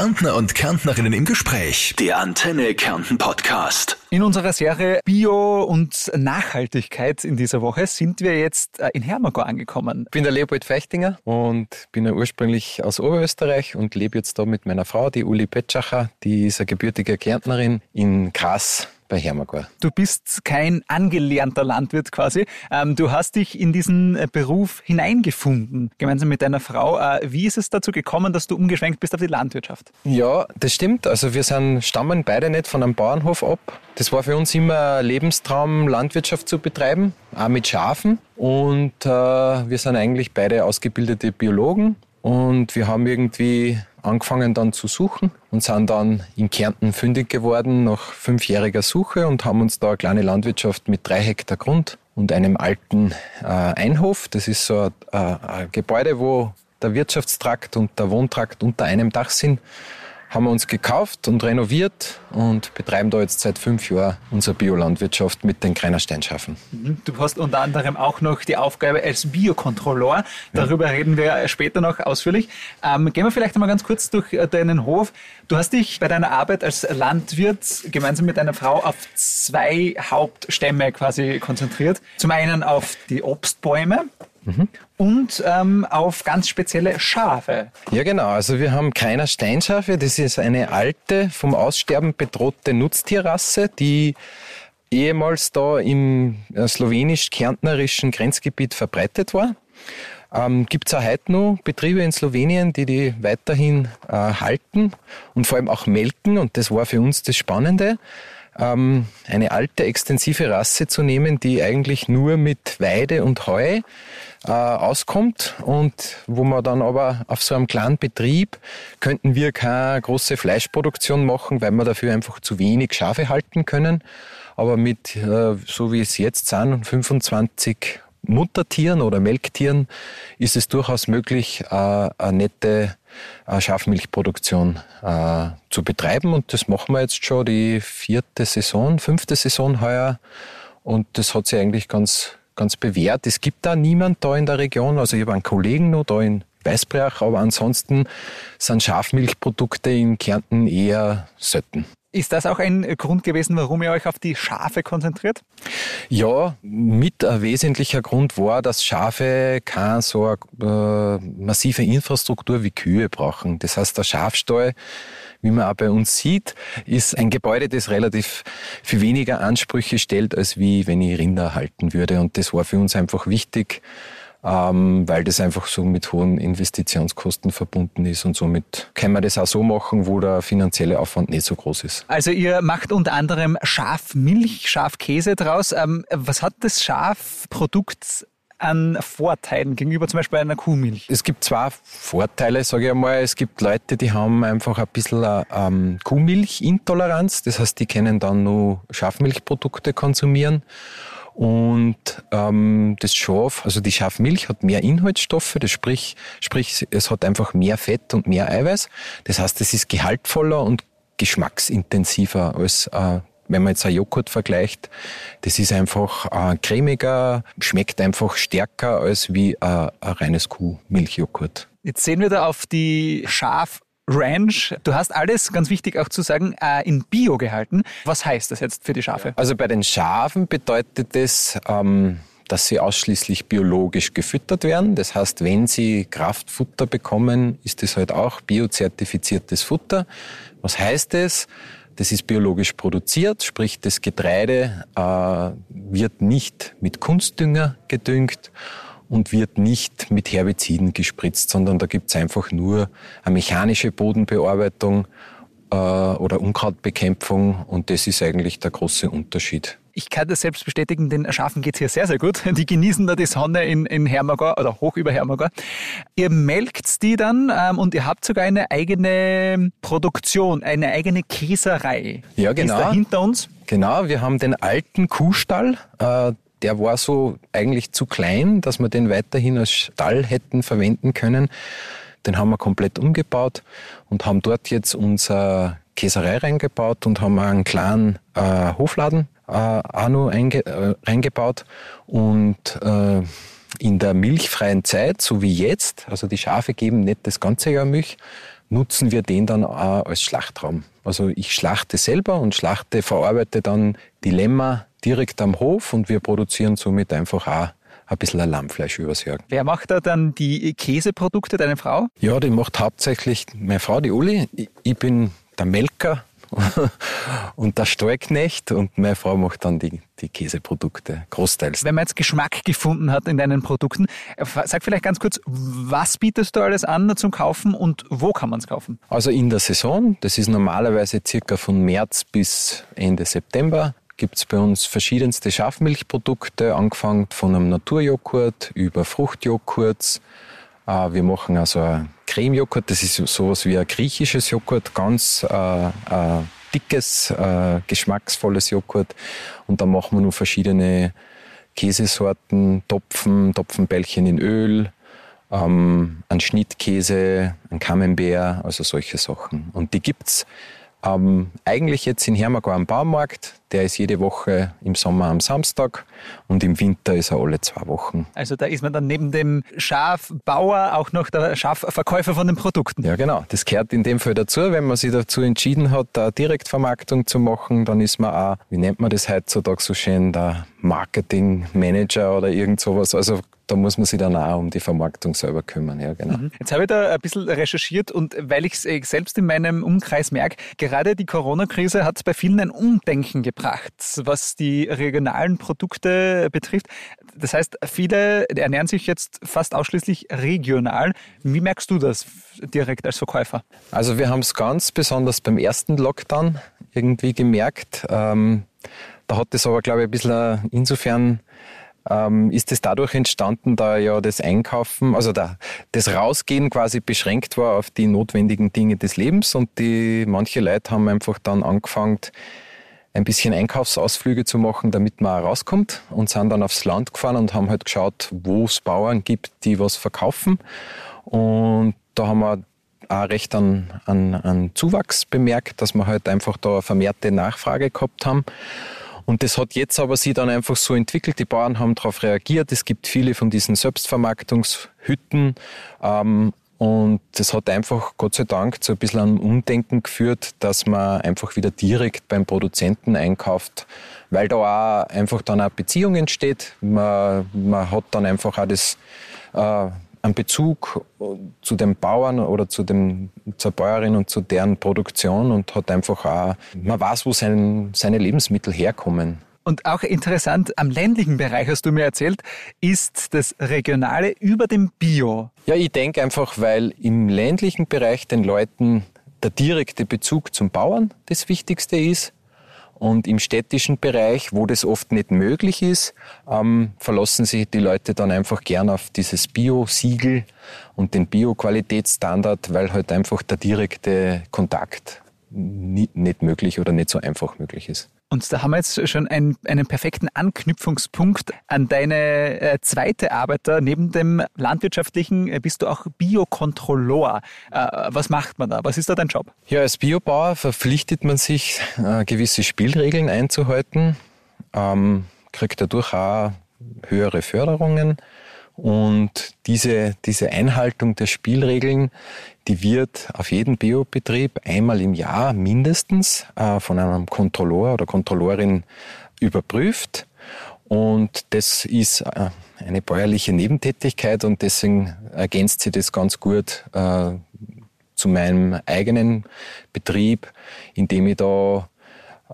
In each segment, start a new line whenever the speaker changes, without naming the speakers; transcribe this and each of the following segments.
Kärntner und Kärntnerinnen im Gespräch. Der Antenne Kärnten Podcast.
In unserer Serie Bio und Nachhaltigkeit in dieser Woche sind wir jetzt äh, in Hermagor angekommen.
Ich bin der Leopold Feichtinger und bin ja ursprünglich aus Oberösterreich und lebe jetzt da mit meiner Frau, die Uli Petschacher, die ist eine gebürtige Kärntnerin in Gras bei Hermagor.
Du bist kein angelernter Landwirt quasi. Ähm, du hast dich in diesen äh, Beruf hineingefunden, gemeinsam mit deiner Frau. Äh, wie ist es dazu gekommen, dass du umgeschwenkt bist auf die Landwirtschaft?
Ja, das stimmt. Also wir sind, stammen beide nicht von einem Bauernhof ab. Das war für uns immer ein Lebenstraum, Landwirtschaft zu betreiben, auch mit Schafen. Und äh, wir sind eigentlich beide ausgebildete Biologen und wir haben irgendwie angefangen dann zu suchen und sind dann in Kärnten fündig geworden nach fünfjähriger Suche und haben uns da eine kleine Landwirtschaft mit drei Hektar Grund und einem alten äh, Einhof. Das ist so ein, äh, ein Gebäude, wo der Wirtschaftstrakt und der Wohntrakt unter einem Dach sind haben wir uns gekauft und renoviert und betreiben da jetzt seit fünf Jahren unsere Biolandwirtschaft mit den Kreiner Steinschafen.
Mhm. Du hast unter anderem auch noch die Aufgabe als Biokontrolleur. Darüber ja. reden wir später noch ausführlich. Ähm, gehen wir vielleicht einmal ganz kurz durch äh, deinen Hof. Du hast dich bei deiner Arbeit als Landwirt gemeinsam mit deiner Frau auf zwei Hauptstämme quasi konzentriert. Zum einen auf die Obstbäume Mhm. Und ähm, auf ganz spezielle Schafe.
Ja, genau. Also wir haben keiner Steinschafe. Das ist eine alte, vom Aussterben bedrohte Nutztierrasse, die ehemals da im äh, slowenisch-kärntnerischen Grenzgebiet verbreitet war. Ähm, Gibt es auch heute noch Betriebe in Slowenien, die die weiterhin äh, halten und vor allem auch melken. Und das war für uns das Spannende ähm, eine alte, extensive Rasse zu nehmen, die eigentlich nur mit Weide und Heu äh, auskommt und wo man dann aber auf so einem kleinen Betrieb könnten wir keine große Fleischproduktion machen, weil wir dafür einfach zu wenig Schafe halten können. Aber mit, äh, so wie es jetzt sind, 25 Muttertieren oder Melktieren ist es durchaus möglich, äh, eine nette äh, Schafmilchproduktion äh, zu betreiben. Und das machen wir jetzt schon die vierte Saison, fünfte Saison heuer. Und das hat sich eigentlich ganz, ganz bewährt. Es gibt da niemand da in der Region. Also ich habe einen Kollegen noch da in Weißbrach, aber ansonsten sind Schafmilchprodukte in Kärnten eher selten.
Ist das auch ein Grund gewesen, warum ihr euch auf die Schafe konzentriert?
Ja, mit ein wesentlicher Grund war, dass Schafe keine so eine, äh, massive Infrastruktur wie Kühe brauchen. Das heißt, der Schafstall, wie man auch bei uns sieht, ist ein Gebäude, das relativ viel weniger Ansprüche stellt, als wie wenn ich Rinder halten würde. Und das war für uns einfach wichtig, ähm, weil das einfach so mit hohen Investitionskosten verbunden ist und somit kann man das auch so machen, wo der finanzielle Aufwand nicht so groß ist.
Also ihr macht unter anderem Schafmilch, Schafkäse draus. Ähm, was hat das Schafprodukt an Vorteilen gegenüber zum Beispiel einer Kuhmilch?
Es gibt zwei Vorteile, sage ich einmal. Es gibt Leute, die haben einfach ein bisschen ähm, Kuhmilchintoleranz. Das heißt, die können dann nur Schafmilchprodukte konsumieren. Und ähm, das Schaf, also die Schafmilch hat mehr Inhaltsstoffe, das sprich, sprich, es hat einfach mehr Fett und mehr Eiweiß. Das heißt, es ist gehaltvoller und geschmacksintensiver als äh, wenn man jetzt ein Joghurt vergleicht, das ist einfach äh, cremiger, schmeckt einfach stärker als wie äh, ein reines Kuhmilchjoghurt.
Jetzt sehen wir da auf die Schaf Ranch. Du hast alles, ganz wichtig auch zu sagen, äh, in Bio gehalten. Was heißt das jetzt für die Schafe?
Also bei den Schafen bedeutet das, ähm, dass sie ausschließlich biologisch gefüttert werden. Das heißt, wenn sie Kraftfutter bekommen, ist es halt auch biozertifiziertes Futter. Was heißt das? Das ist biologisch produziert, sprich das Getreide äh, wird nicht mit Kunstdünger gedüngt und wird nicht mit Herbiziden gespritzt, sondern da gibt's einfach nur eine mechanische Bodenbearbeitung äh, oder Unkrautbekämpfung und das ist eigentlich der große Unterschied.
Ich kann das selbst bestätigen, den Schafen geht's hier sehr, sehr gut. Die genießen da die Sonne in, in Hermagor oder hoch über Hermagor. Ihr melkt die dann ähm, und ihr habt sogar eine eigene Produktion, eine eigene Käserei.
Ja, genau.
ist da hinter uns?
Genau, wir haben den alten Kuhstall. Äh, der war so eigentlich zu klein, dass wir den weiterhin als Stall hätten verwenden können. Den haben wir komplett umgebaut und haben dort jetzt unsere Käserei reingebaut und haben einen kleinen äh, Hofladen äh, auch noch äh, reingebaut. Und äh, in der milchfreien Zeit, so wie jetzt, also die Schafe geben nicht das ganze Jahr Milch, nutzen wir den dann auch als Schlachtraum. Also ich schlachte selber und schlachte, verarbeite dann die Lämmer direkt am Hof und wir produzieren somit einfach auch ein bisschen ein Lammfleisch übers Jahr.
Wer macht da dann die Käseprodukte, deine Frau?
Ja, die macht hauptsächlich meine Frau, die Uli. Ich bin der Melker und der Stallknecht und meine Frau macht dann die, die Käseprodukte großteils.
Wenn man jetzt Geschmack gefunden hat in deinen Produkten, äh, sag vielleicht ganz kurz, was bietest du alles an zum Kaufen und wo kann man es kaufen?
Also in der Saison, das ist normalerweise circa von März bis Ende September, gibt es bei uns verschiedenste Schafmilchprodukte, angefangen von einem Naturjoghurt über Fruchtjoghurts. Äh, wir machen also ein Cremejoghurt, das ist sowas wie ein griechisches Joghurt, ganz äh, äh, dickes, äh, geschmacksvolles Joghurt. Und dann machen wir noch verschiedene Käsesorten, Topfen, Topfenbällchen in Öl, ähm, ein Schnittkäse, ein Camembert, also solche Sachen. Und die gibt's ähm, eigentlich jetzt in Hermagau am Baumarkt. Der ist jede Woche im Sommer am Samstag und im Winter ist er alle zwei Wochen.
Also da ist man dann neben dem Schafbauer auch noch der Schafverkäufer von den Produkten.
Ja, genau. Das gehört in dem Fall dazu. Wenn man sich dazu entschieden hat, da Direktvermarktung zu machen, dann ist man auch, wie nennt man das heutzutage so schön, der Marketingmanager oder irgend sowas. Also da muss man sich dann auch um die Vermarktung selber kümmern. Ja, genau. Mhm.
Jetzt habe ich da ein bisschen recherchiert und weil ich es äh, selbst in meinem Umkreis merke, gerade die Corona-Krise hat bei vielen ein Umdenken gebracht, was die regionalen Produkte betrifft. Das heißt, viele ernähren sich jetzt fast ausschließlich regional. Wie merkst du das direkt als Verkäufer?
Also wir haben es ganz besonders beim ersten Lockdown irgendwie gemerkt. Ähm, da hat es aber, glaube ich, ein bisschen insofern ähm, ist es dadurch entstanden, da ja das Einkaufen, also da, das Rausgehen quasi beschränkt war auf die notwendigen Dinge des Lebens und die manche Leute haben einfach dann angefangen, ein bisschen Einkaufsausflüge zu machen, damit man auch rauskommt und sind dann aufs Land gefahren und haben halt geschaut, wo es Bauern gibt, die was verkaufen. Und da haben wir auch recht an, an, an Zuwachs bemerkt, dass wir halt einfach da vermehrte Nachfrage gehabt haben. Und das hat jetzt aber sich dann einfach so entwickelt. Die Bauern haben darauf reagiert. Es gibt viele von diesen Selbstvermarktungshütten. Ähm, und das hat einfach, Gott sei Dank, zu ein bisschen einem Umdenken geführt, dass man einfach wieder direkt beim Produzenten einkauft, weil da auch einfach dann eine Beziehung entsteht. Man, man hat dann einfach auch das, äh, einen Bezug zu den Bauern oder zu dem, zur Bäuerin und zu deren Produktion und hat einfach auch, man weiß, wo sein, seine Lebensmittel herkommen.
Und auch interessant, am ländlichen Bereich hast du mir erzählt, ist das Regionale über dem Bio.
Ja, ich denke einfach, weil im ländlichen Bereich den Leuten der direkte Bezug zum Bauern das Wichtigste ist und im städtischen Bereich, wo das oft nicht möglich ist, ähm, verlassen sich die Leute dann einfach gern auf dieses Bio-Siegel und den Bio-Qualitätsstandard, weil halt einfach der direkte Kontakt nicht möglich oder nicht so einfach möglich ist.
Und da haben wir jetzt schon einen, einen perfekten Anknüpfungspunkt an deine äh, zweite Arbeit. Da. Neben dem landwirtschaftlichen äh, bist du auch Biokontrolleur. Äh, was macht man da? Was ist da dein Job?
Ja, als Biobauer verpflichtet man sich, äh, gewisse Spielregeln einzuhalten, ähm, kriegt dadurch auch höhere Förderungen und diese, diese Einhaltung der Spielregeln, die wird auf jeden Biobetrieb einmal im Jahr mindestens äh, von einem Kontrolleur oder Kontrollorin überprüft. Und das ist äh, eine bäuerliche Nebentätigkeit und deswegen ergänzt sie das ganz gut äh, zu meinem eigenen Betrieb, indem ich da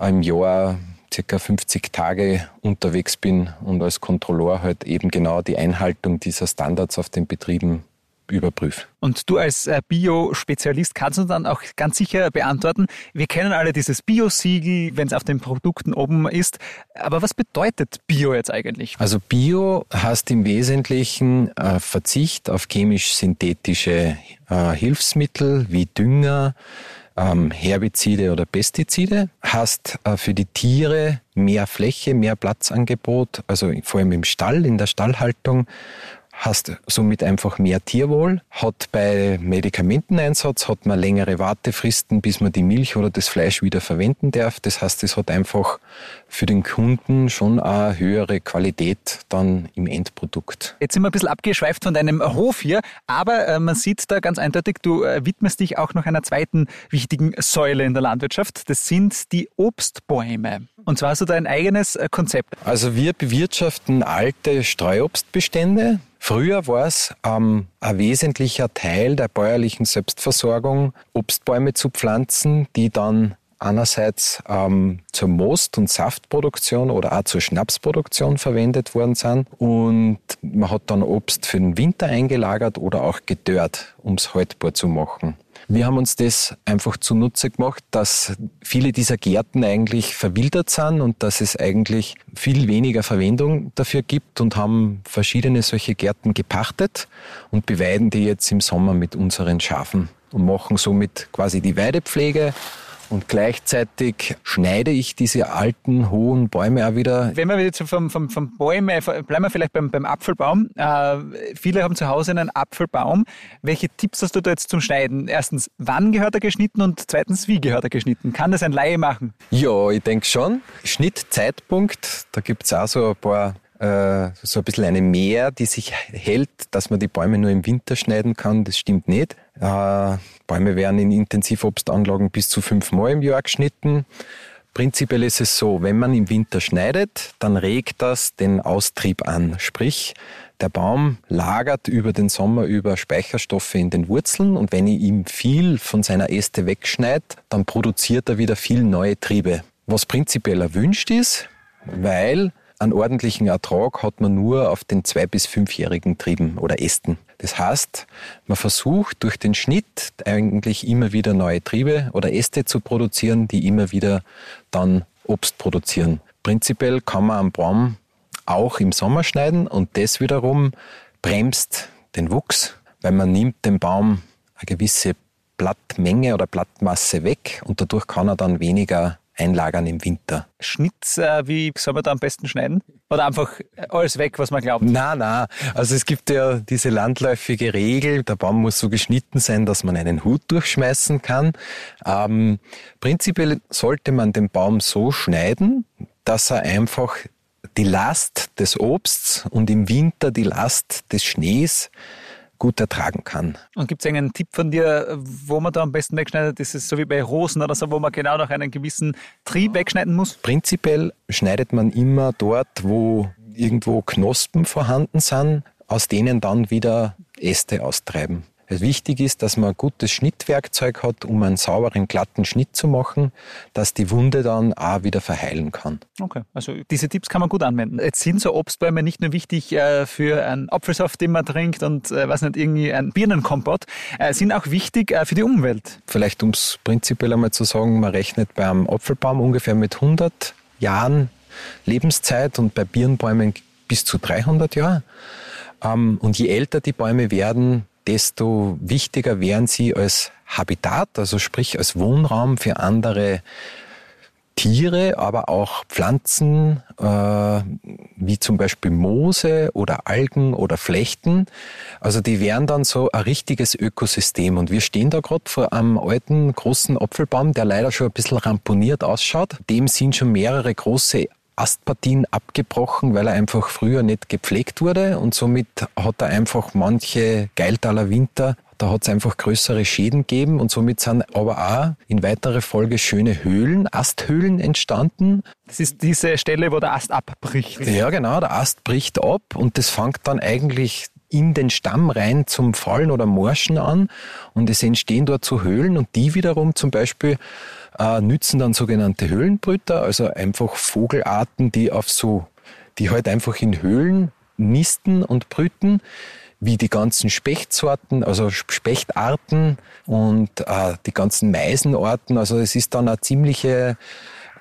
im Jahr circa 50 Tage unterwegs bin und als Kontrolleur halt eben genau die Einhaltung dieser Standards auf den Betrieben überprüfe.
Und du als äh, Bio-Spezialist kannst uns dann auch ganz sicher beantworten, wir kennen alle dieses Bio-Siegel, wenn es auf den Produkten oben ist. Aber was bedeutet Bio jetzt eigentlich?
Also Bio heißt im Wesentlichen äh, Verzicht auf chemisch-synthetische äh, Hilfsmittel wie Dünger, ähm, Herbizide oder Pestizide, hast äh, für die Tiere mehr Fläche, mehr Platzangebot, also vor allem im Stall, in der Stallhaltung, hast somit einfach mehr Tierwohl, hat bei Medikamenteneinsatz hat man längere Wartefristen, bis man die Milch oder das Fleisch wieder verwenden darf. Das heißt, es hat einfach für den Kunden schon eine höhere Qualität dann im Endprodukt.
Jetzt sind wir ein bisschen abgeschweift von deinem Hof hier, aber äh, man sieht da ganz eindeutig, du äh, widmest dich auch noch einer zweiten wichtigen Säule in der Landwirtschaft. Das sind die Obstbäume. Und zwar hast du da ein eigenes äh, Konzept.
Also wir bewirtschaften alte Streuobstbestände. Früher war es ähm, ein wesentlicher Teil der bäuerlichen Selbstversorgung, Obstbäume zu pflanzen, die dann einerseits ähm, zur Most- und Saftproduktion oder auch zur Schnapsproduktion verwendet worden sind. Und man hat dann Obst für den Winter eingelagert oder auch gedörrt, um es haltbar zu machen. Wir haben uns das einfach zunutze gemacht, dass viele dieser Gärten eigentlich verwildert sind und dass es eigentlich viel weniger Verwendung dafür gibt und haben verschiedene solche Gärten gepachtet und beweiden die jetzt im Sommer mit unseren Schafen und machen somit quasi die Weidepflege und gleichzeitig schneide ich diese alten, hohen Bäume auch wieder.
Wenn wir jetzt vom, vom, vom Bäume, bleiben wir vielleicht beim, beim Apfelbaum. Äh, viele haben zu Hause einen Apfelbaum. Welche Tipps hast du da jetzt zum Schneiden? Erstens, wann gehört er geschnitten und zweitens, wie gehört er geschnitten? Kann das ein Laie machen?
Ja, ich denke schon. Schnittzeitpunkt, da gibt es auch so ein paar äh, so ein bisschen eine Mehr, die sich hält, dass man die Bäume nur im Winter schneiden kann. Das stimmt nicht. Äh, Bäume werden in Intensivobstanlagen bis zu fünfmal im Jahr geschnitten. Prinzipiell ist es so, wenn man im Winter schneidet, dann regt das den Austrieb an. Sprich, der Baum lagert über den Sommer über Speicherstoffe in den Wurzeln und wenn ich ihm viel von seiner Äste wegschneide, dann produziert er wieder viel neue Triebe. Was prinzipiell erwünscht ist, weil einen ordentlichen Ertrag hat man nur auf den zwei- bis fünfjährigen Trieben oder Ästen. Das heißt, man versucht durch den Schnitt eigentlich immer wieder neue Triebe oder Äste zu produzieren, die immer wieder dann Obst produzieren. Prinzipiell kann man am Baum auch im Sommer schneiden und das wiederum bremst den Wuchs, weil man nimmt dem Baum eine gewisse Blattmenge oder Blattmasse weg und dadurch kann er dann weniger einlagern im Winter.
Schnitt, äh, wie soll man da am besten schneiden? Oder einfach alles weg, was man glaubt?
Na, na. Also es gibt ja diese landläufige Regel, der Baum muss so geschnitten sein, dass man einen Hut durchschmeißen kann. Ähm, prinzipiell sollte man den Baum so schneiden, dass er einfach die Last des Obsts und im Winter die Last des Schnees gut ertragen kann.
Und gibt es einen Tipp von dir, wo man da am besten wegschneidet? Ist es so wie bei Rosen oder so, wo man genau noch einen gewissen Trieb wegschneiden muss?
Prinzipiell schneidet man immer dort, wo irgendwo Knospen vorhanden sind, aus denen dann wieder Äste austreiben. Wichtig ist, dass man ein gutes Schnittwerkzeug hat, um einen sauberen, glatten Schnitt zu machen, dass die Wunde dann auch wieder verheilen kann.
Okay, also diese Tipps kann man gut anwenden. Jetzt sind so Obstbäume nicht nur wichtig äh, für einen Apfelsaft, den man trinkt und äh, was nicht, irgendwie ein Birnenkompott, äh, sind auch wichtig äh, für die Umwelt.
Vielleicht um es prinzipiell einmal zu sagen, man rechnet beim Apfelbaum ungefähr mit 100 Jahren Lebenszeit und bei Birnbäumen bis zu 300 Jahren. Ähm, und je älter die Bäume werden, desto wichtiger wären sie als Habitat, also sprich als Wohnraum für andere Tiere, aber auch Pflanzen, äh, wie zum Beispiel Moose oder Algen oder Flechten. Also die wären dann so ein richtiges Ökosystem. Und wir stehen da gerade vor einem alten, großen Apfelbaum, der leider schon ein bisschen ramponiert ausschaut. Dem sind schon mehrere große Astpartien abgebrochen, weil er einfach früher nicht gepflegt wurde und somit hat er einfach manche Geiltaler Winter da hat es einfach größere Schäden gegeben und somit sind aber auch in weiterer Folge schöne Höhlen, Asthöhlen entstanden.
Das ist diese Stelle, wo der Ast abbricht.
Ja, genau, der Ast bricht ab und das fängt dann eigentlich in den Stamm rein zum Fallen oder Morschen an und es entstehen dort so Höhlen und die wiederum zum Beispiel äh, nützen dann sogenannte Höhlenbrüter, also einfach Vogelarten, die auf so, die halt einfach in Höhlen nisten und brüten, wie die ganzen Spechtsorten, also Spechtarten und äh, die ganzen Meisenarten. Also es ist dann eine ziemliche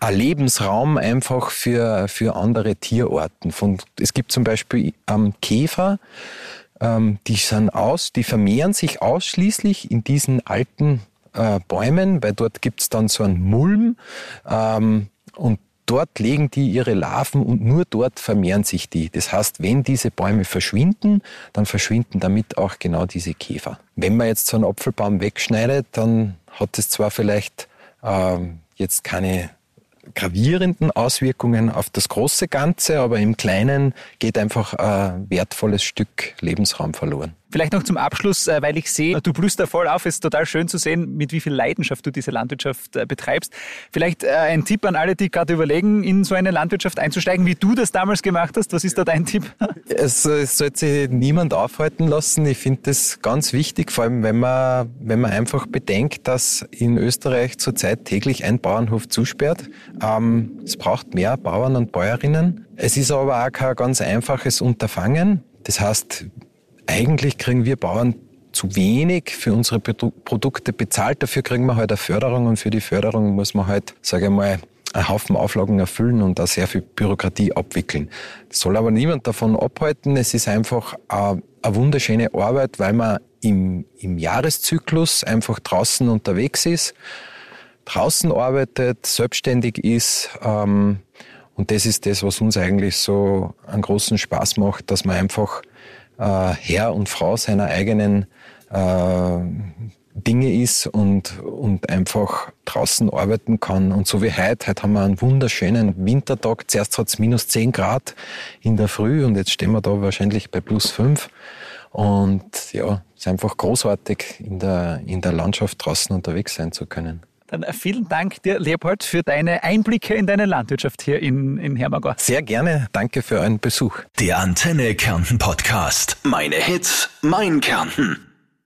ein Lebensraum einfach für, für andere Tierarten. Von, es gibt zum Beispiel ähm, Käfer, ähm, die sind aus, die vermehren sich ausschließlich in diesen alten äh, Bäumen, weil dort gibt's dann so einen Mulm ähm, und dort legen die ihre Larven und nur dort vermehren sich die. Das heißt, wenn diese Bäume verschwinden, dann verschwinden damit auch genau diese Käfer. Wenn man jetzt so einen Apfelbaum wegschneidet, dann hat es zwar vielleicht ähm, jetzt keine gravierenden Auswirkungen auf das große Ganze, aber im Kleinen geht einfach ein wertvolles Stück Lebensraum verloren.
Vielleicht noch zum Abschluss, äh, weil ich sehe, du blühst da voll auf. Es ist total schön zu sehen, mit wie viel Leidenschaft du diese Landwirtschaft äh, betreibst. Vielleicht äh, ein Tipp an alle, die gerade überlegen, in so eine Landwirtschaft einzusteigen, wie du das damals gemacht hast. Was ist da dein Tipp?
Es, es sollte sich niemand aufhalten lassen. Ich finde das ganz wichtig, vor allem wenn man, wenn man einfach bedenkt, dass in Österreich zurzeit täglich ein Bauernhof zusperrt. Ähm, es braucht mehr Bauern und Bäuerinnen. Es ist aber auch kein ganz einfaches Unterfangen. Das heißt, eigentlich kriegen wir Bauern zu wenig für unsere Produkte bezahlt. Dafür kriegen wir halt eine Förderung und für die Förderung muss man halt, sage ich mal, einen Haufen Auflagen erfüllen und da sehr viel Bürokratie abwickeln. Das soll aber niemand davon abhalten. Es ist einfach eine, eine wunderschöne Arbeit, weil man im, im Jahreszyklus einfach draußen unterwegs ist, draußen arbeitet, selbstständig ist. Ähm, und das ist das, was uns eigentlich so einen großen Spaß macht, dass man einfach äh, Herr und Frau seiner eigenen äh, Dinge ist und, und einfach draußen arbeiten kann. Und so wie heute, heute haben wir einen wunderschönen Wintertag. Zuerst hat es minus 10 Grad in der Früh und jetzt stehen wir da wahrscheinlich bei plus 5. Und ja, es ist einfach großartig, in der, in der Landschaft draußen unterwegs sein zu können.
Dann äh, vielen Dank dir, Leopold, für deine Einblicke in deine Landwirtschaft hier in, in Hermagor.
Sehr gerne. Danke für euren Besuch.
Der Antenne Kärnten Podcast. Meine Hits, mein Kärnten.